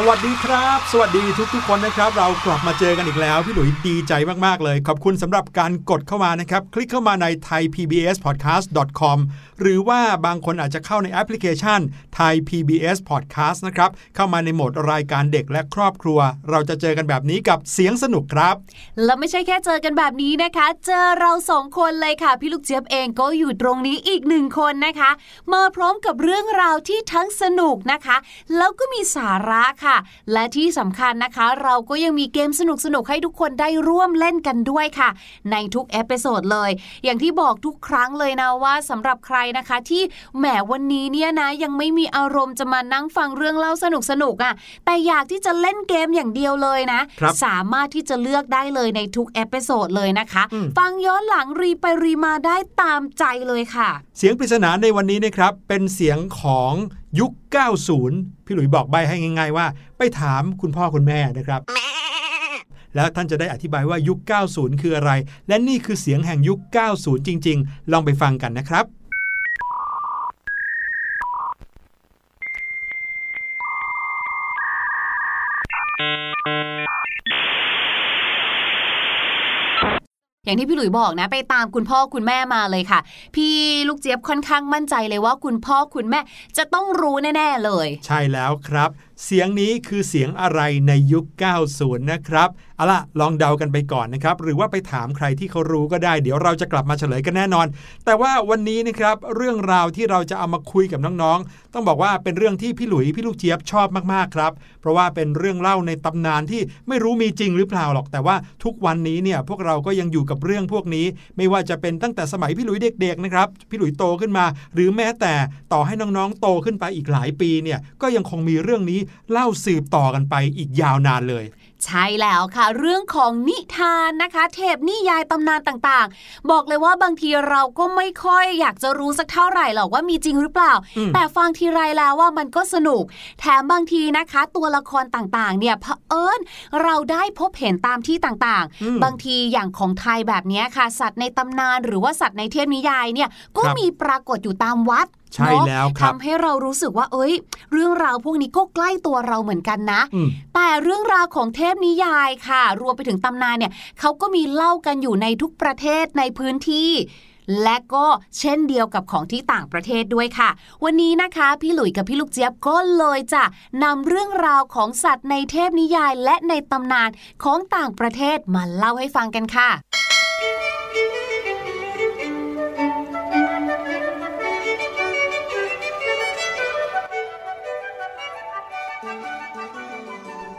สวัสดีครับ สวัสดีทุกๆคนนะครับ เรากลับมาเจอกันอีกแล้ว พี่หลุยดีใจมากๆเลย ขอบคุณสำหรับการกดเข้ามานะครับ คลิกเข้ามาใน thaipbspodcast.com หรือว่าบางคนอาจจะเข้าในแอปพลิเคชัน Thai PBS Podcast นะครับ เข้ามาในโหมดรายการเด็กและครอบครัว เราจะเจอกันแบบนี้กับเสียงสนุกครับ แล้วไม่ใช่แค่เจอกันแบบนี้นะคะ เจอเราสองคนเลยค่ะ พี่ลูกเจี๊ยบเองก็อยู่ตรงนี้อีกหนึ่งคนนะคะ มาพร้อมกับเรื่องราวที่ทั้งสนุกนะคะ แล้วก็มีสาระค่ะและที่สำคัญนะคะ เราก็ยังมีเกมสนุกๆให้ทุกคนได้ร่วมเล่นกันด้วยค่ะ ในทุก episode เลย อย่างที่บอกทุกครั้งเลยนะว่าสำหรับใครนะคะ ที่แหมวันนี้เนี่ยนะยังไม่มีอารมณ์จะมานั่งฟังเรื่องเล่าสนุกๆอะแต่อยากที่จะเล่นเกมอย่างเดียวเลยนะครับสามารถที่จะเลือกได้เลยในทุก episode เลยนะคะอืมฟังย้อนหลังรีไปรีมาได้ตามใจเลยค่ะ เสียงปริศนาในวันนี้นะครับเป็นเสียงของยุค 90 พี่หลุยบอกใบให้ง่าย ๆ ว่า ไปถามคุณพ่อคุณแม่นะครับ แล้วท่านจะได้อธิบายว่ายุค 90 คืออะไร และนี่คือเสียงแห่งยุค 90 จริง ๆ ลองไปฟังกันนะครับ อย่างที่พี่หลุยบอกนะ ไปตามคุณพ่อคุณแม่มาเลยค่ะ พี่ลูกเจี๊ยบค่อนข้างมั่นใจเลยว่าคุณพ่อคุณแม่จะต้องรู้แน่ ๆเลย ใช่แล้วครับ เสียงนี้คือเสียงอะไรในยุค 90 นะครับเอาล่ะลองเดากันไปก่อนนะครับ หรือว่าไปถามใครที่เขารู้ก็ได้ เดี๋ยวเราจะกลับมาเฉลยกันแน่นอน แต่ว่าวันนี้นะครับเรื่องราวที่เราจะเอามาคุยกับน้องๆ ต้องบอกว่าเป็นเรื่องที่พี่หลุยพี่ลูกเจี๊ยบชอบมากๆครับ เพราะว่าเป็นเรื่องเล่าในตำนานที่ไม่รู้มีจริงหรือเปล่าหรอก แต่ว่าทุกวันนี้เนี่ยพวกเราก็ยังอยู่กับเรื่องพวกนี้ ไม่ว่าจะเป็นตั้งแต่สมัยพี่หลุยเด็กๆนะครับพี่หลุยโตขึ้นมา หรือแม้แต่ต่อให้น้องๆโตขึ้นไปอีกหลายปีเนี่ยก็ยังคงมีเรื่องนี้เล่าสืบต่อกันไปอีกยาวนานเลย ใช่แล้วค่ะ เรื่องของนิทานนะคะ เทพนิยายตำนานต่างๆ บอกเลยว่าบางทีเราก็ไม่ค่อยอยากจะรู้สักเท่าไหร่หรอกว่ามีจริงหรือเปล่าอืมแต่ฟังทีไรแล้วว่ามันก็สนุก แถมบางทีนะคะ ตัวละครต่างๆ เนี่ยเผอิญเราได้พบเห็นตามที่ต่างอืมๆบางทีอย่างของไทยแบบเนี้ยค่ะ สัตว์ในตำนาน หรือว่าสัตว์ในเทพนิยายเนี่ยก็ครับมีปรากฏอยู่ตามวัด ใช่เนอะแล้วครับทำให้เรารู้สึกว่า เอ้ย เรื่องราวพวกนี้ก็ใกล้ตัวเราเหมือนกันนะอืมแต่เรื่องราวของเทพนิยายค่ะ รวมไปถึงตำนานเนี่ยเขาก็มีเล่ากันอยู่ในทุกประเทศในพื้นที่และก็เช่นเดียวกับของที่ต่างประเทศด้วยค่ะ วันนี้นะคะ พี่หลุยส์กับพี่ลูกเจี๊ยบก็เลยจะนำเรื่องราวของสัตว์ในเทพนิยายและในตำนานของต่างประเทศมาเล่าให้ฟังกันค่ะ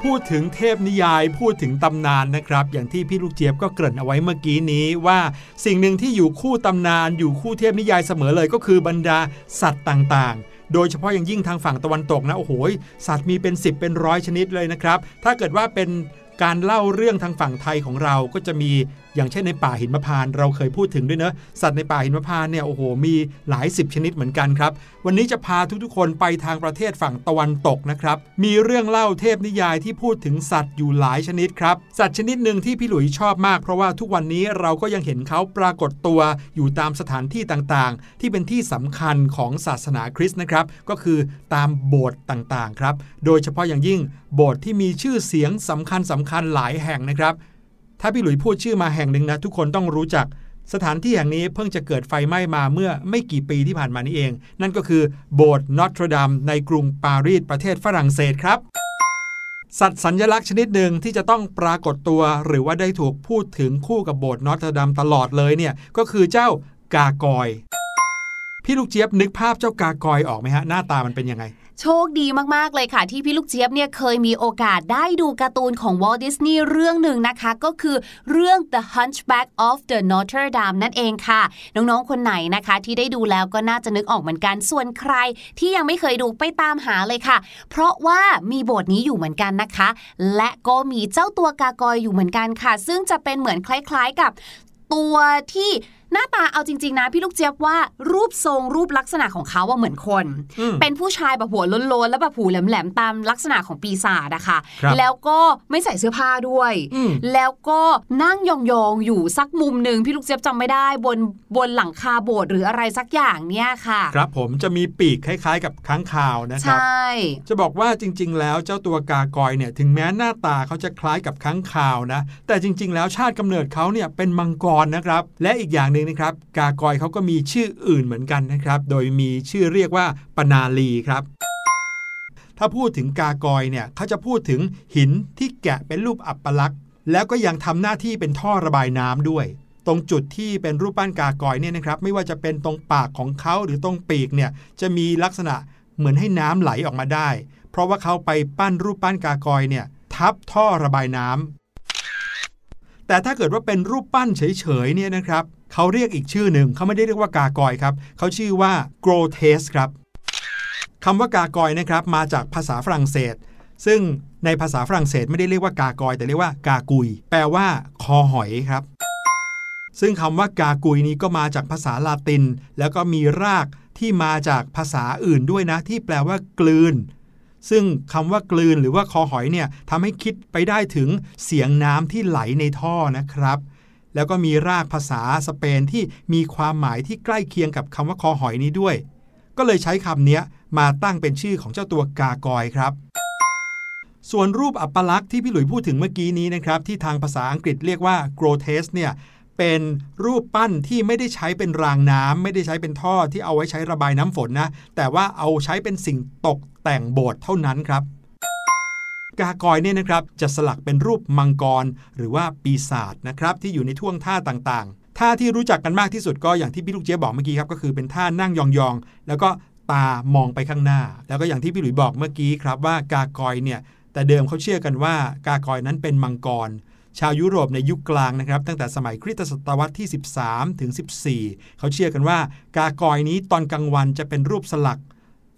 พูดถึงเทพนิยายพูดถึงตำนานนะครับ อย่างที่พี่ลูกเจี๊ยบก็เกริ่นเอาไว้เมื่อกี้นี้ว่าสิ่งหนึ่งที่อยู่คู่ตำนาน อยู่คู่เทพนิยายเสมอเลยก็คือบรรดาสัตว์ต่างๆ โดยเฉพาะอย่างยิ่งทางฝั่งตะวันตกนะโอ้โหสัตว์มีเป็น 10 เป็นร้อยชนิดเลยนะครับ ถ้าเกิดว่าเป็นการเล่าเรื่องทางฝั่งไทยของเราก็จะมีอย่างเช่นในป่าหินมะพานเราเคยพูดถึงด้วยเนอะสัตว์ในป่าหินมะพานเนี่ยโอ้โหมีหลายสิบชนิดเหมือนกันครับ วันนี้จะพาทุกๆคนไปทางประเทศฝั่งตะวันตกนะครับ มีเรื่องเล่าเทพนิยายที่พูดถึงสัตว์อยู่หลายชนิดครับ สัตว์ชนิดหนึ่งที่พี่หลุยชอบมาก เพราะว่าทุกวันนี้เราก็ยังเห็นเขาปรากฏตัวอยู่ตามสถานที่ต่างๆ ที่เป็นที่สำคัญของศาสนาคริสต์นะครับ ก็คือตามโบสถ์ต่างๆครับ โดยเฉพาะอย่างยิ่งโบสถ์ที่มีชื่อเสียงสำคัญสำคัญหลายแห่งนะครับ ถ้าพี่หลุยพูดชื่อมาแห่งหนึ่งนะ ทุกคนต้องรู้จัก สถานที่แห่งนี้เพิ่งจะเกิดไฟไหม้มาเมื่อไม่กี่ปีที่ผ่านมานี้เอง นั่นก็คือโบสถ์นอตรดามในกรุงปารีสประเทศฝรั่งเศสครับ สัตว์สัญญลักษณ์ชนิดหนึ่งที่จะต้องปรากฏตัว หรือว่าได้ถูกพูดถึงคู่กับโบสถ์นอตรดามตลอดเลยเนี่ยก็คือเจ้ากากอย พี่ลูกเจี๊ยบนึกภาพเจ้ากากอยออกไหมฮะหน้าตามันเป็นยังไง โชคดีมากๆเลยค่ะ ที่พี่ลูกเจี๊ยบเนี่ยเคยมีโอกาสได้ดูการ์ตูนของวอลดิสนีย์เรื่องหนึ่งนะคะ ก็คือเรื่อง The Hunchback of the Notre Dame นั่นเองค่ะ น้องๆ คนไหนนะคะ ที่ได้ดูแล้วก็น่าจะนึกออกเหมือนกันส่วนใคร ที่ยังไม่เคยดูไปตามหาเลยค่ะ เพราะว่ามีบทนี้อยู่เหมือนกันนะคะ และก็มีเจ้าตัวกากอยอยู่เหมือนกันค่ะ ซึ่งจะเป็นเหมือนคล้าย ๆกับตัวที่ หน้าตาเอาจริง ๆ นะพี่ลูกเจี๊ยบว่ารูปทรงรูปลักษณะของเขาว่าเหมือนคนอืมเป็นผู้ชายแบบหัวโล้นๆแล้วแบบหูแหลมๆตามลักษณะของปีศาจอะค่ะครับแล้วก็ไม่ใส่เสื้อผ้าด้วยอืมแล้วก็นั่งยองๆอยู่สักมุมหนึ่งพี่ลูกเจี๊ยบจำไม่ได้บนบนหลังคาโบสถ์หรืออะไรสักอย่างเนี่ยค่ะ ครับผมจะมีปีกคล้าย ๆ กับค้างคาวนะคใชรับ่จะบอกว่าจริง ๆ แล้วเจ้าตัวกากอยเนี่ยถึงแม้หน้าตาเขาจะคล้ายกับค้างคาวนะ แต่จริง ๆ แล้วชาติกำเนิดเขาเนี่ยเป็นมังกรนะครับ และอีกอย่างหนึ่งนะครับ กากอยเขาก็มีชื่ออื่นเหมือนกันนะครับ โดยมีชื่อเรียกว่าปนาลีครับ ถ้าพูดถึงกากอยเนี่ยเขาจะพูดถึงหินที่แกะเป็นรูปอัปลักษณ์แล้วก็ยังทำหน้าที่เป็นท่อระบายน้ำด้วย ตรงจุดที่เป็นรูปปั้นกากอยเนี่ยนะครับ ไม่ว่าจะเป็นตรงปากของเขาหรือตรงปีกเนี่ยจะมีลักษณะเหมือนให้น้ำไหลออกมาได้ เพราะว่าเขาไปปั้นรูปปั้นกากอยเนี่ยทับท่อระบายน้ำแต่ถ้าเกิดว่าเป็นรูปปั้นเฉยๆเนี่ยนะครับ เขาเรียกอีกชื่อหนึ่งเขาไม่ได้เรียกว่ากากอยครับเขาชื่อว่า grotesque ครับคำว่ากากอยนะครับมาจากภาษาฝรั่งเศส ซึ่งในภาษาฝรั่งเศสไม่ได้เรียกว่ากากอย แต่เรียกว่ากากุย แปลว่า คอหอยครับ ซึ่งคำว่ากากุยนี้ก็มาจากภาษาลาติน แล้วก็มีรากที่มาจากภาษาอื่นด้วยนะ ที่แปลว่ากลืน ซึ่งคำว่ากลืนหรือว่าคอหอยเนี่ยทำให้คิดไปได้ถึงเสียงน้ำที่ไหลในท่อนะครับ แล้วก็มีรากภาษาสเปนที่มีความหมายที่ใกล้เคียงกับคำว่าคอหอยนี้ด้วย ก็เลยใช้คำนี้มาตั้งเป็นชื่อของเจ้าตัวกากอยครับ ส่วนรูปอัปลักษณ์ที่พี่หลุยพูดถึงเมื่อกี้นี้นะครับที่ทางภาษาอังกฤษเรียกว่า grotesque เนี่ยเป็นรูปปั้นที่ไม่ได้ใช้เป็นรางน้ำไม่ได้ใช้เป็นท่อที่เอาไว้ใช้ระบายน้ำฝนนะ แต่ว่าเอาใช้เป็นสิ่งตกแต่งโบสถ์เท่านั้นครับ กากอยเนี่ยนะครับจะสลักเป็นรูปมังกร หรือว่าปีศาจนะครับที่อยู่ในท่วงท่าต่างๆ ท่าที่รู้จักกันมากที่สุดก็อย่างที่พี่ลูกเจี๊ยบบอกเมื่อกี้ครับก็คือเป็นท่านั่งยองๆ แล้วก็ตามองไปข้างหน้า แล้วก็อย่างที่พี่หลุยบอกเมื่อกี้ครับว่ากากอยเนี่ยแต่เดิมเขาเชื่อกันว่ากากอยนั้นเป็นมังกร ชาวยุโรปในยุคกลางนะครับ ตั้งแต่สมัยคริสตศตวรรษที่ 13 ถึง 14 เขาเชื่อกันว่ากากอยนี้ตอนกลางวันจะเป็นรูปสลัก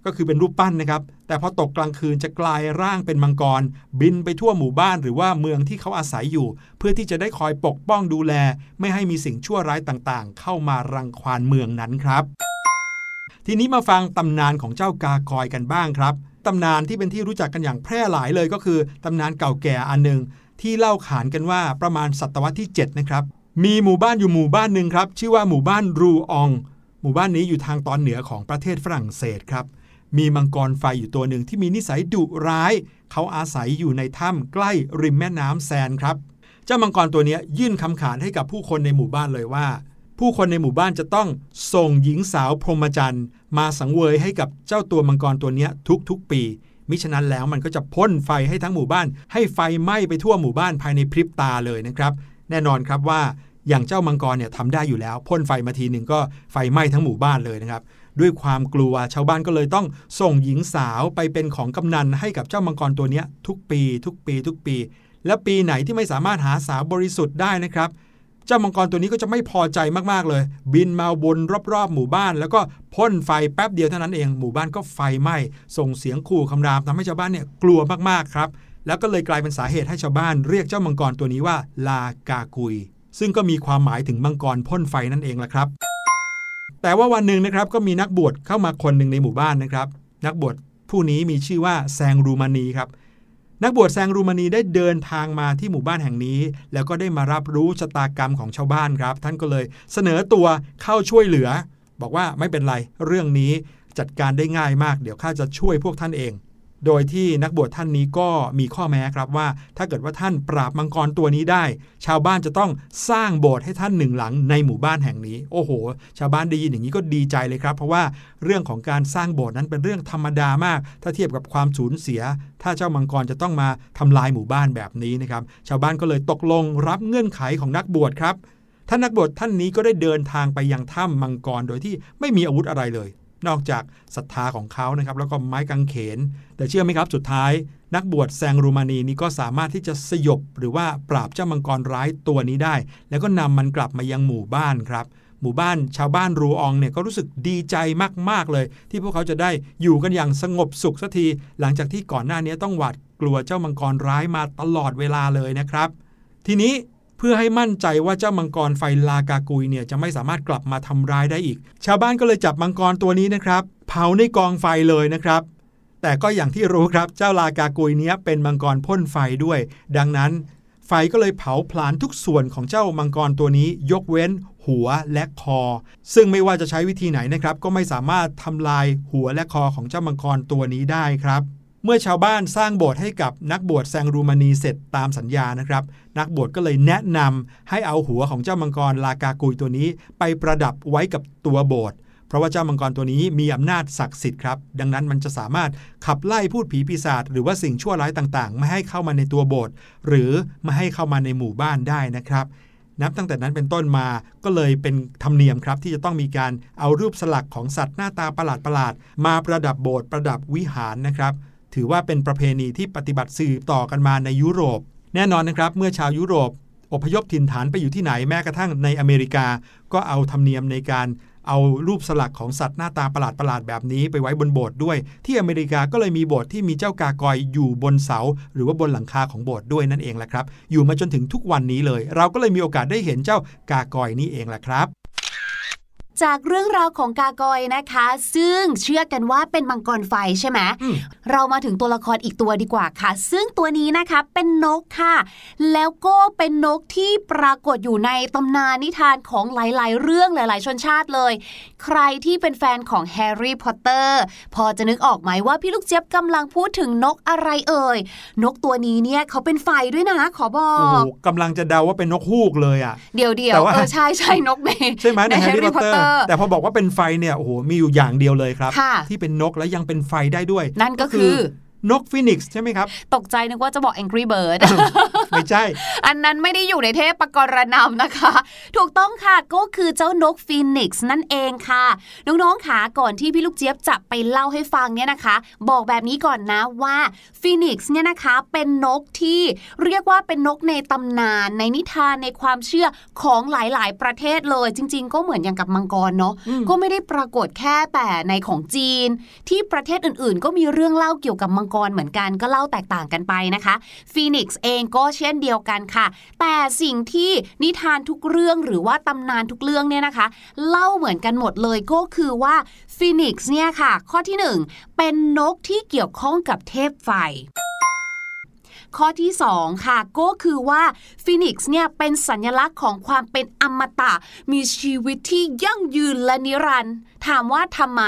ก็คือเป็นรูปปั้นนะครับ แต่พอตกกลางคืนจะกลายร่างเป็นมังกร บินไปทั่วหมู่บ้านหรือว่าเมืองที่เขาอาศัยอยู่ เพื่อที่จะได้คอยปกป้องดูแล ไม่ให้มีสิ่งชั่วร้ายต่างๆ เข้ามารังควานเมืองนั้นครับ ทีนี้มาฟังตำนานของเจ้ากากอยกันบ้างครับตำนานที่เป็นที่รู้จักกันอย่างแพร่หลายเลยก็คือตำนานเก่าแก่อันหนึ่งที่เล่าขานกันว่าประมาณศตวรรษที่ 7 นะครับ มีหมู่บ้านอยู่หมู่บ้านหนึ่งครับ ชื่อว่าหมู่บ้านรูออง หมู่บ้านนี้อยู่ทางตอนเหนือของประเทศฝรั่งเศสครับ มีมังกรไฟอยู่ตัวหนึ่งที่มีนิสัยดุร้าย เขาอาศัยอยู่ในถ้ำใกล้ริมแม่น้ำแซนครับ เจ้ามังกรตัวนี้ยื่นคำขาดให้กับผู้คนในหมู่บ้านเลยว่า ผู้คนในหมู่บ้านจะต้องส่งหญิงสาวพรหมจรรย์ มาสังเวยให้กับเจ้าตัวมังกรตัวนี้ทุกๆ ปี มิฉะนั้นแล้วมันก็จะพ่นไฟให้ทั้งหมู่บ้าน ให้ไฟไหม้ไปทั่วหมู่บ้านภายในพริบตาเลยนะครับ แน่นอนครับว่าอย่างเจ้ามังกรเนี่ยทำได้อยู่แล้วพ่นไฟมาทีหนึ่งก็ไฟไหม้ทั้งหมู่บ้านเลยนะครับ ด้วยความกลัวชาวบ้านก็เลยต้องส่งหญิงสาวไปเป็นของกำนันให้กับเจ้ามังกรตัวนี้ทุกปี ทุกปี ทุกปี และปีไหนที่ไม่สามารถหาสาวบริสุทธิ์ได้นะครับเจ้ามังกรตัวนี้ก็จะไม่พอใจมากๆเลย บินมาวนรอบๆ หมู่บ้าน แล้วก็พ่นไฟแป๊บเดียวเท่านั้นเองหมู่บ้านก็ไฟไหม้ส่งเสียงขู่คำรามทำให้ชาวบ้านเนี่ยกลัวมากๆครับ แล้วก็เลยกลายเป็นสาเหตุให้ชาวบ้านเรียกเจ้ามังกรตัวนี้ว่าลากากุย ซึ่งก็มีความหมายถึงมังกรพ่นไฟนั่นเองแหละครับ แต่ว่าวันหนึ่งนะครับก็มีนักบวชเข้ามาคนหนึ่งในหมู่บ้านนะครับ นักบวชผู้นี้มีชื่อว่าแซงรูมานีครับนักบวชแซงรูมานีได้เดินทางมาที่หมู่บ้านแห่งนี้ แล้วก็ได้มารับรู้ชะตากรรมของชาวบ้านครับ ท่านก็เลยเสนอตัวเข้าช่วยเหลือ บอกว่าไม่เป็นไรเรื่องนี้จัดการได้ง่ายมาก เดี๋ยวข้าจะช่วยพวกท่านเอง โดยที่นักบวชท่านนี้ก็มีข้อแม้ครับว่า ถ้าเกิดว่าท่านปราบมังกรตัวนี้ได้ ชาวบ้านจะต้องสร้างโบสถ์ให้ท่านหนึ่งหลังในหมู่บ้านแห่งนี้ โอ้โห ชาวบ้านได้ยินอย่างนี้ก็ดีใจเลยครับ เพราะว่าเรื่องของการสร้างโบสถ์นั้นเป็นเรื่องธรรมดามาก ถ้าเทียบกับความสูญเสีย ถ้าเจ้ามังกรจะต้องมาทำลายหมู่บ้านแบบนี้นะครับชาวบ้านก็เลยตกลงรับเงื่อนไขของนักบวชครับท่านนักบวชท่านนี้ก็ได้เดินทางไปยังถ้ำมังกรโดยที่ไม่มีอาวุธอะไรเลย นอกจากศรัทธาของเขานะครับแล้วก็ไม้กางเขน แต่เชื่อไหมครับสุดท้าย นักบวชแซงรูมานีนี้ก็สามารถที่จะสยบหรือว่าปราบเจ้ามังกรร้ายตัวนี้ได้ แล้วก็นำมันกลับมายังหมู่บ้านครับ หมู่บ้านชาวบ้านรูอองเนี่ยก็รู้สึกดีใจมากๆเลย ที่พวกเขาจะได้อยู่กันอย่างสงบสุขสักที หลังจากที่ก่อนหน้านี้ต้องหวาดกลัวเจ้ามังกรร้ายมาตลอดเวลาเลยนะครับ ทีนี้ พื่อให้มั่นใจว่าเจ้ามังกรไฟลากากุยเนี่ยจะไม่สามารถกลับมาทำร้ายได้อีก ชาวบ้านก็เลยจับมังกรตัวนี้นะครับ เผาในกองไฟเลยนะครับ แต่ก็อย่างที่รู้ครับเจ้าลากากุยเนี้ยเป็นมังกรพ่นไฟด้วย ดังนั้นไฟก็เลยเผาผลาญทุกส่วนของเจ้ามังกรตัวนี้ ยกเว้น หัวและคอ ซึ่งไม่ว่าจะใช้วิธีไหนนะครับ ก็ไม่สามารถทำลายหัวและคอของเจ้ามังกรตัวนี้ได้ครับ เมื่อชาวบ้านสร้างโบสถ์ให้กับนักบวชแซงรูมานีเสร็จตามสัญญานะครับ นักบวชก็เลยแนะนำให้เอาหัวของเจ้ามังกรลากากุยตัวนี้ ไปประดับไว้กับตัวโบสถ์เพราะว่าเจ้ามังกรตัวนี้มีอำนาจศักดิ์สิทธิ์ครับ ดังนั้นมันจะสามารถขับไล่พูดผีปีศาจหรือว่าสิ่งชั่วร้ายต่างๆ ไม่ให้เข้ามาในตัวโบสถ์หรือไม่ให้เข้ามาในหมู่บ้านได้นะครับนับตั้งแต่นั้นเป็นต้นมาก็เลยเป็นธรรมเนียมครับ ที่จะต้องมีการเอารูปสลักของสัตว์หน้าตาประหลาดๆมาประดับโบสถ์ประดับวิหารนะครับ ถือว่าเป็นประเพณีที่ปฏิบัติสืบต่อกันมาในยุโรป แน่นอนนะครับ เมื่อชาวยุโรป อพยพถิ่นฐานไปอยู่ที่ไหนแม้กระทั่งในอเมริกา ก็เอาธรรมเนียมในการเอารูปสลักของสัตว์หน้าตาประหลาดๆแบบนี้ไปไว้บนโบสถ์ด้วย ที่อเมริกาก็เลยมีโบสถ์ที่มีเจ้ากากอยอยู่บนเสา หรือว่าบนหลังคาของโบสถ์ด้วยนั่นเองแหละครับ อยู่มาจนถึงทุกวันนี้เลย เราก็เลยมีโอกาสได้เห็นเจ้ากากอยนี้เองแหละครับ จากเรื่องราวของกากอยนะคะ ซึ่งเชื่อกันว่าเป็นมังกรไฟใช่ไหมอืมเรามาถึงตัวละครอีกตัวดีกว่าค่ะ ซึ่งตัวนี้นะคะเป็นนกค่ะ แล้วก็เป็นนกที่ปรากฏอยู่ในตำนานนิทานของหลาย ๆ เรื่องหลาย ๆ ชนชาติเลย ใครที่เป็นแฟนของแฮร์รี่พอตเตอร์พอจะนึกออกไหมว่าพี่ลูกเจี๊ยบกำลังพูดถึงนกอะไรเอ่ยนกตัวนี้เนี่ยเขาเป็นไฟด้วยนะ ขอบอโอ้โหกกำลังจะเดาว่าเป็นนกฮูกเลยอะเดี๋ยวเดียวแต่ว่าเออใช่ใช่นกเมย์ใช่ไหมในแฮร์รี่พอตเตอร์แต่พอบอกว่าเป็นไฟเนี่ยโอ้โหมีอยู่อย่างเดียวเลยครับค่ะที่เป็นนกและยังเป็นไฟได้ด้วย นั่นก็คือ นกฟินิกซ์ใช่ไหมครับ ตกใจนึกว่าจะบอก Angry Bird ไม่ใช่ อันนั้นไม่ได้อยู่ในเทพปกรณัมนะคะ ถูกต้องค่ะก็คือเจ้านกฟีนิกซ์นั่นเองค่ะ น้องๆค่ะก่อนที่พี่ลูกเจี๊ยบจะไปเล่าให้ฟังเนี่ยนะคะ บอกแบบนี้ก่อนนะว่าฟีนิกซ์เนี่ยนะคะเป็นนกที่เรียกว่าเป็นนกในตำนานในนิทานในความเชื่อของหลายๆ ประเทศเลย จริง ๆ ก็เหมือนอย่างกับมังกรเนาะอืมก็ไม่ได้ปรากฏแค่แต่ในของจีน ที่ประเทศอื่นๆ ก็มีเรื่องเล่าเกี่ยวกับมังกรเหมือนกันก็เล่าแตกต่างกันไปนะคะฟีนิกซ์เองก็เช่นเดียวกันค่ะ แต่สิ่งที่นิทานทุกเรื่องหรือว่าตำนานทุกเรื่องเนี่ยนะคะ เล่าเหมือนกันหมดเลยก็คือว่าฟีนิกซ์เนี่ยค่ะ ข้อที่หนึ่งเป็นนกที่เกี่ยวข้องกับเทพไฟข้อที่ 2 ค่ะ ก็คือว่าฟีนิกซ์เนี่ยเป็นสัญลักษณ์ของความเป็นอมตะ มีชีวิตที่ยั่งยืนและนิรันดร์ถามว่าทำไม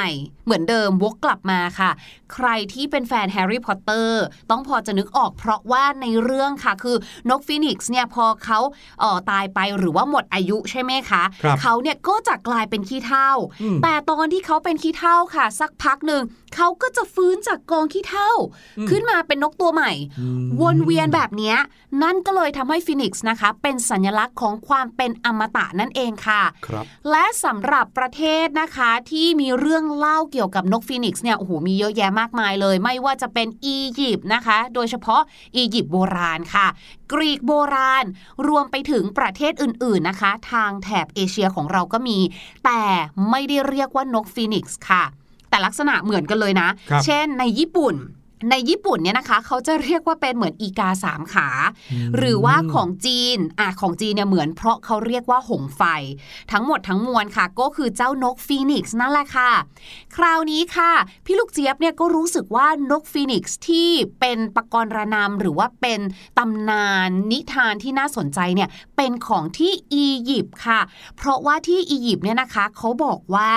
เหมือนเดิมวกกลับมาค่ะ ใครที่เป็นแฟนแฮร์รี่พอตเตอร์ต้องพอจะนึกออกเพราะว่าในเรื่องค่ะคือนกฟีนิกซ์เนี่ยพอเขาเอ่อตายไปหรือว่าหมดอายุใช่ไหมคะครับเขาเนี่ยก็จะกลายเป็นขี้เถ้าอืมแต่ตอนที่เขาเป็นขี้เถ้าค่ะ สักพักหนึ่งเขาก็จะฟื้นจากกองขี้เถ้าอืมขึ้นมาเป็นนกตัวใหม่อืมวนเวียนแบบเนี้ยนั่นก็เลยทำให้ฟินิกซ์นะคะเป็นสัญลักษณ์ของความเป็นอมตะนั่นเองค่ะครับและสำหรับประเทศนะคะที่มีเรื่องเล่าเกี่ยวกับนกฟินิกซ์เนี่ยโอ้โหมีเยอะแยะมากมายเลย ไม่ว่าจะเป็นอียิปต์นะคะ โดยเฉพาะอียิปต์โบราณค่ะ กรีกโบราณรวมไปถึงประเทศอื่นๆนะคะ ทางแถบเอเชียของเราก็มี แต่ไม่ได้เรียกว่านกฟินิกซ์ค่ะ แต่ลักษณะเหมือนกันเลยนะครับเช่นในญี่ปุ่น ในญี่ปุ่นเนี่ยนะคะเขาจะเรียกว่าเป็นเหมือนอีกาสามขา หรือว่าของจีนอะของจีนเนี่ยเหมือนเพราะเขาเรียกว่าหงส์ไฟ ทั้งหมดทั้งมวลค่ะ ก็คือเจ้านกฟีนิกซ์นั่นแหละค่ะ คราวนี้ค่ะ พี่ลูกเจี๊ยบเนี่ยก็รู้สึกว่านกฟีนิกซ์ที่เป็นปกรณัมหรือว่าเป็นตำนานนิทานที่น่าสนใจเนี่ยเป็นของที่อียิปต์ค่ะ เพราะว่าที่อียิปต์เนี่ยนะคะเขาบอกว่า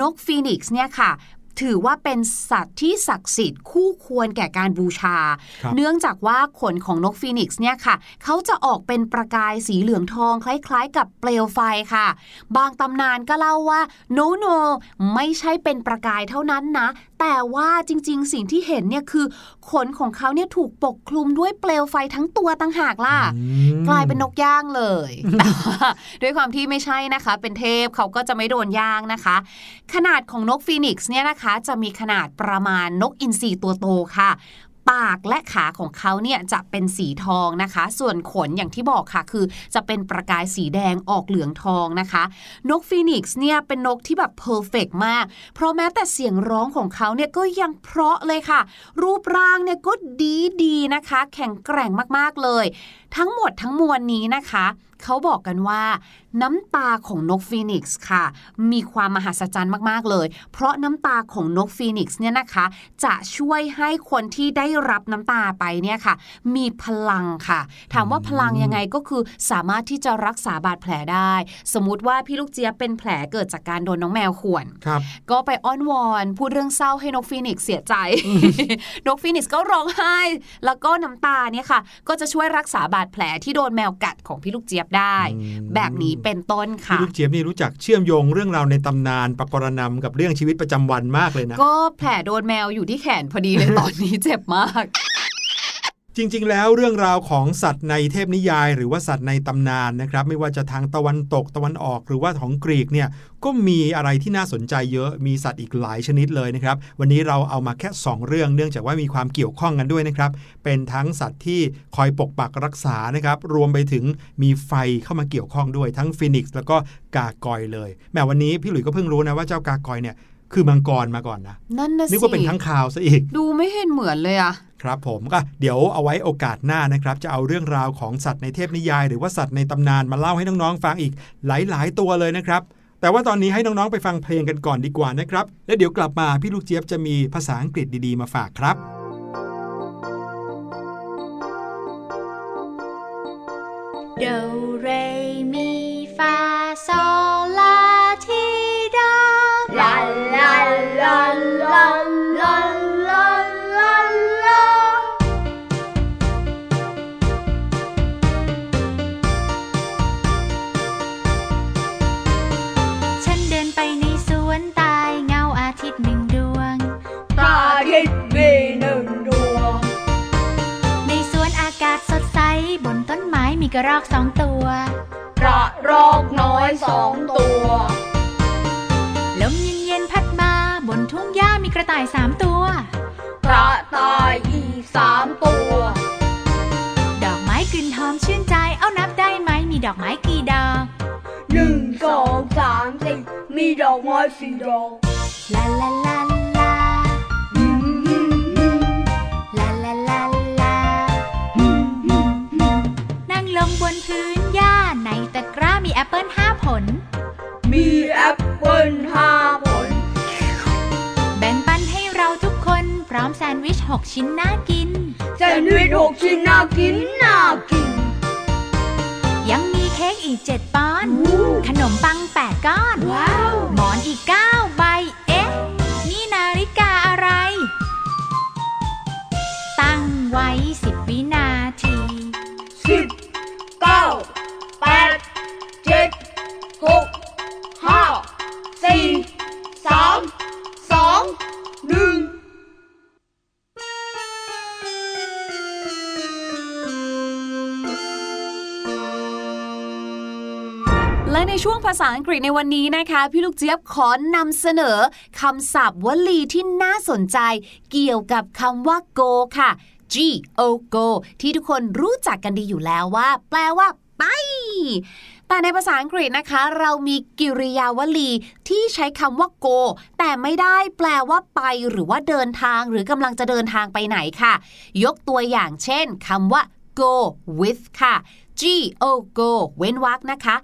นกฟีนิกซ์เนี่ยค่ะ ถือว่าเป็นสัตว์ที่ศักดิ์สิทธิ์คู่ควรแก่การบูชาครับเนื่องจากว่าขนของนกฟีนิกซ์เนี่ยค่ะ เขาจะออกเป็นประกายสีเหลืองทองคล้ายๆ กับเปลวไฟค่ะ บางตำนานก็เล่าว่า no no ไม่ใช่เป็นประกายเท่านั้นนะแต่ว่าจริง ๆ สิ่งที่เห็นเนี่ยคือ ขนของเขาเนี่ยถูกปกคลุมด้วยเปลวไฟทั้งตัวต่างหากล่ะอืมกลายเป็นนกย่างเลยแต่ว่าด้วยความที่ไม่ใช่นะคะ เป็นเทพเขาก็จะไม่โดนย่างนะคะ ขนาดของนกฟีนิกซ์เนี่ยนะคะ จะมีขนาดประมาณนกอินทรีตัวโตค่ะ ปากและขาของเขาเนี่ยจะเป็นสีทองนะคะ ส่วนขนอย่างที่บอกค่ะ คือจะเป็นประกายสีแดงออกเหลืองทองนะคะ นกฟีนิกซ์เนี่ยเป็นนกที่แบบ perfect มาก เพราะแม้แต่เสียงร้องของเขาเนี่ยก็ยังเพราะเลยค่ะ รูปร่างเนี่ยก็ดีดีๆนะคะ แข็งแกร่งมากๆเลย ทั้งหมดทั้งมวลนี้นะคะ เขาบอกกันว่า น้ำตาของนกฟีนิกซ์ค่ะ มีความมหัศจรรย์มาก ๆ เลย เพราะน้ำตาของนกฟีนิกซ์เนี่ยนะคะ จะช่วยให้คนที่ได้รับน้ำตาไปเนี่ยค่ะ มีพลังค่ะ ถามว่าพลังยังไงก็คือสามารถที่จะรักษาบาดแผลได้ สมมุติว่าพี่ลูกเจี๊ยบเป็นแผลเกิดจากการโดนน้องแมวข่วนครับก็ไปอ้อนวอนพูดเรื่องเศร้าให้นกฟีนิกซ์เสียใจ นกฟีนิกซ์ก็ร้องไห้ แล้วก็น้ำตาเนี่ยค่ะ ก็จะช่วยรักษาบาดแผลที่โดนแมวกัดของพี่ลูกเจี๊ยบได้อืมแบบนี้เป็นต้นพี่ค่ะลูกเจี๊ยบนี่รู้จักเชื่อมโยงเรื่องราวในตำนานปรากรณำกับเรื่องชีวิตประจำวันมากเลยนะ ก็แผลโดนแมวอยู่ที่แขนพอดีเลยตอนนี้เจ็บมาก จริงๆ แล้วเรื่องราวของสัตว์ในเทพนิยาย หรือว่าสัตว์ในตำนานนะครับ ไม่ว่าจะทางตะวันตกตะวันออก หรือว่าของกรีกเนี่ยก็มีอะไรที่น่าสนใจเยอะมีสัตว์อีกหลายชนิดเลยนะครับ วันนี้เราเอามาแค่ 2 เรื่องเนื่องจากว่ามีความเกี่ยวข้องกันด้วยนะครับ เป็นทั้งสัตว์ที่คอยปกปักรักษานะครับรวมไปถึงมีไฟเข้ามาเกี่ยวข้องด้วยทั้งฟินิกซ์แล้วก็กากอยเลยแม้วันนี้พี่หลุยส์ก็เพิ่งรู้นะว่าเจ้ากากอยเนี่ยคือมังกรมาก่อนนะนั่นนะสินึกว่าเป็นทั้งคาวซะอีก ดูไม่เห็นเหมือนเลยอะ ครับผมก็เดี๋ยวเอาไว้โอกาสหน้านะครับ จะเอาเรื่องราวของสัตว์ในเทพนิยาย หรือว่าสัตว์ในตำนานมาเล่าให้น้องๆฟังอีกหลายๆ ตัวเลยนะครับ แต่ว่าตอนนี้ให้น้องๆไปฟังเพลงกันก่อนดีกว่านะครับ แล้วเดี๋ยวกลับมาพี่ลูกเจี๊ยบจะมีภาษาอังกฤษดีๆมาฝากครับ ระรอกสองตัว กระรอกน้อยสองตัว ลมเย็นๆพัดมาบนทุ่งหญ้ามีกระต่ายสามตัว กระต่ายอีกสามตัว ดอกไม้กลิ่นหอมชื่นใจเอานับได้ไหมมีดอกไม้กี่ดอกหนึ่งสองสามสี่มีดอกไม้สี่ดอกลาลาลา ตะกร้ามีแอปเปิลห้าผล มีแอปเปิลห้าผล แบ่งปันให้เราทุกคนพร้อมแซนด์วิชหกชิ้นน่ากิน แซนด์วิชหกชิ้นน่ากินน่ากิน ยังมีเค้กอีกเจ็ดปอนด์อู้ขนมปังแปดก้อน ว้าว หมอนอีกเก้าใบ เอ๊ะ นี่นาฬิกาอะไร ตั้งไว้สิบวินา ช่วงภาษาอังกฤษในวันนี้นะคะ พี่ลูกเจี๊ยบขอนำเสนอคำศัพท์วลีที่น่าสนใจ เกี่ยวกับคำว่า go ค่ะ G O go ที่ทุกคนรู้จักกันดีอยู่แล้วว่า แปลว่า ไป แต่ในภาษาอังกฤษนะคะ เรามีกิริยาวลีที่ใช้คำว่า go แต่ไม่ได้แปลว่าไป หรือว่าเดินทางหรือกำลังจะเดินทางไปไหนค่ะ ยกตัวอย่างเช่นคำว่า go with ค่ะ G O go เว้นวรรคนะคะ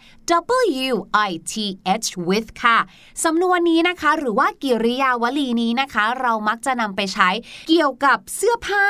W I T H with ค่ะ สำนวนนี้นะคะ หรือว่ากิริยาวลีนี้นะคะ เรามักจะนำไปใช้เกี่ยวกับเสื้อผ้า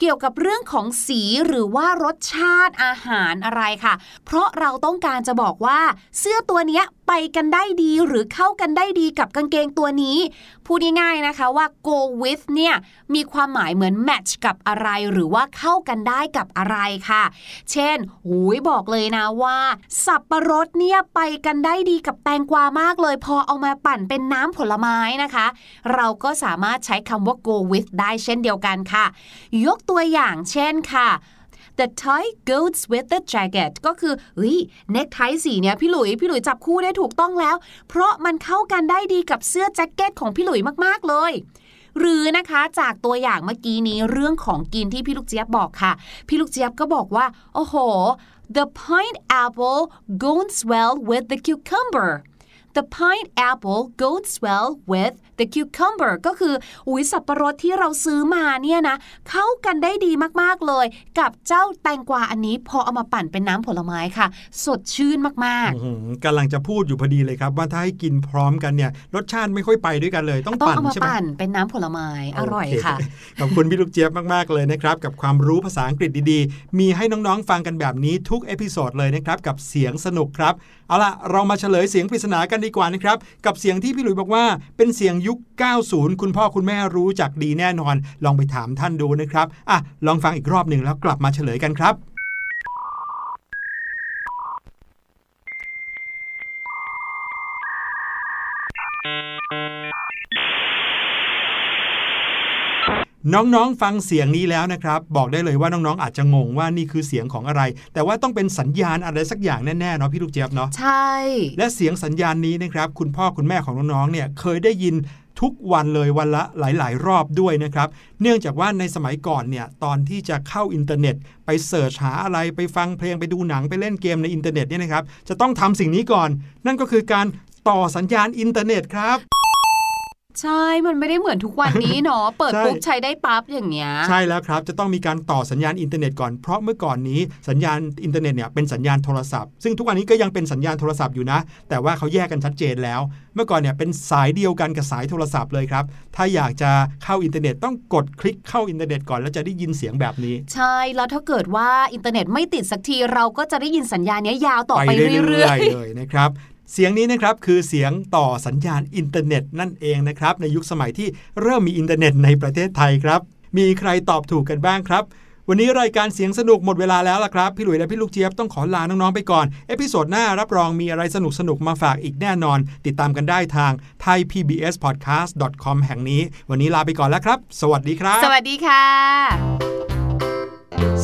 เกี่ยวกับเรื่องของสีหรือว่ารสชาติอาหารอะไรค่ะ เพราะเราต้องการจะบอกว่า เสื้อตัวเนี้ยไปกันได้ดีหรือเข้ากันได้ดีกับกางเกงตัวนี้พูดง่ายๆนะคะว่า go with เนี่ยมีความหมายเหมือน match กับอะไรหรือว่าเข้ากันได้กับอะไรค่ะ เช่นหูยบอกเลยนะว่า สับปะรดเนี่ยไปกันได้ดีกับแตงกวามากเลย พอเอามาปั่นเป็นน้ำผลไม้นะคะ เราก็สามารถใช้คำว่า go with ได้เช่นเดียวกันค่ะ ยกตัวอย่างเช่นค่ะ The tie goes with the jacket ก็คือเฮ้ยเนคไทสีเนี่ยพี่หลุยพี่หลุยจับคู่ได้ถูกต้องแล้ว เพราะมันเข้ากันได้ดีกับเสื้อแจ็คเก็ตของพี่หลุยมากๆเลยหรือนะคะจากตัวอย่างเมื่อกี้นี้เรื่องของกินที่พี่ลูกเจี๊ยบบอกค่ะ พี่ลูกเจี๊ยบก็บอกว่า โอ้โห the pineapple goes well with the cucumber the pineapple goes well with the cucumber ก็คืออุ้ยสับปะรดที่เราซื้อมาเนี่ยนะ เข้ากันได้ดีมากๆเลย กับเจ้าแตงกวาอันนี้พอเอามาปั่นเป็นน้ำผลไม้ค่ะ สดชื่นมากอื้อหือกำลังจะพูดอยู่พอดีเลยครับ ว่าถ้าให้กินพร้อมกันเนี่ยรสชาติไม่ค่อยไปด้วยกันเลย ต้องๆต้องปั่นเอามาใช่ไหมปั่นเป็นน้ำผลไม้อร่อยโเค่ะขอบคุณพี่ลูกเจี๊ยบมากๆเลยนะครับ กับความรู้ภาษาอังกฤษดีๆ มีให้น้องๆฟังกันแบบนี้ทุก episode เลยนะครับกับเสียงสนุกครับเอาล่ะ เรามาเฉลยเสียงปริศนากันดีกว่านะครับ กับเสียงที่พี่หลุยบอกว่าเป็นเสียงยุค 90 คุณพ่อคุณแม่รู้จักดีแน่นอน ลองไปถามท่านดูนะครับอะลองฟังอีกรอบหนึ่งแล้วกลับมาเฉลยกันครับ น้องๆ ฟังเสียงนี้แล้วนะครับ บอกได้เลยว่าน้องๆ อาจจะงงว่านี่คือเสียงของอะไร แต่ว่าต้องเป็นสัญญาณอะไรสักอย่างแน่ๆเนาะพี่ลูกเจี๊ยบเนาะใช่ และเสียงสัญญาณนี้นะครับ คุณพ่อคุณแม่ของน้องๆ เนี่ยเคยได้ยินทุกวันเลยวันละหลาย ๆ รอบด้วยนะครับ เนื่องจากว่าในสมัยก่อนเนี่ยตอนที่จะเข้าอินเทอร์เน็ต ไป search หาอะไรไปฟังเพลงไปดูหนังไปเล่นเกมในอินเทอร์เน็ตเนี่ยนะครับจะต้องทำสิ่งนี้ก่อน นั่นก็คือการต่อสัญญาณอินเทอร์เน็ตครับ ใช่ มันไม่ได้เหมือนทุกวันนี้เนาะ เปิดใช่ปุ๊บใช้ได้ปั๊บอย่างเงี้ย ใช่แล้วครับ จะต้องมีการต่อสัญญาณอินเทอร์เน็ตก่อน เพราะเมื่อก่อนนี้สัญญาณอินเทอร์เน็ตเนี่ยเป็นสัญญาณโทรศัพท์ ซึ่งทุกวันนี้ก็ยังเป็นสัญญาณโทรศัพท์อยู่นะ แต่ว่าเขาแยกกันชัดเจนแล้ว เมื่อก่อนเนี่ยเป็นสายเดียวกันกับสายโทรศัพท์เลยครับ ถ้าอยากจะเข้าอินเทอร์เน็ตต้องกดคลิกเข้าอินเทอร์เน็ตก่อนแล้วจะได้ยินเสียงแบบนี้ ใช่ แล้วถ้าเกิดว่าอินเทอร์เน็ตไม่ติดสักทีเราก็จะได้ยินสัญญาณเนี้ยยาวต่อไปเรื่เรื่ออยๆเลยนะครับ เสียงนี้นะครับคือเสียงต่อสัญญาณอินเทอร์เน็ตนั่นเองนะครับในยุคสมัยที่เริ่มมีอินเทอร์เน็ตในประเทศไทยครับ มีใครตอบถูกกันบ้างครับ วันนี้รายการเสียงสนุกหมดเวลาแล้วล่ะครับ พี่หลุยและพี่ลูกเจี๊ยบต้องขอลาน้องๆไปก่อน episode หน้ารับรองมีอะไรสนุกๆมาฝากอีกแน่นอน ติดตามกันได้ทาง thaipbspodcast.com แห่งนี้ วันนี้ลาไปก่อนแล้วครับ สวัสดีครับๆสวัสดีค่ะ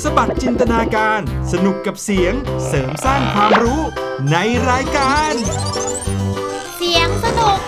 สบัดจินตนาการ สนุกกับเสียง เสริมสร้างความรู้ ในรายการ เสียงสนุก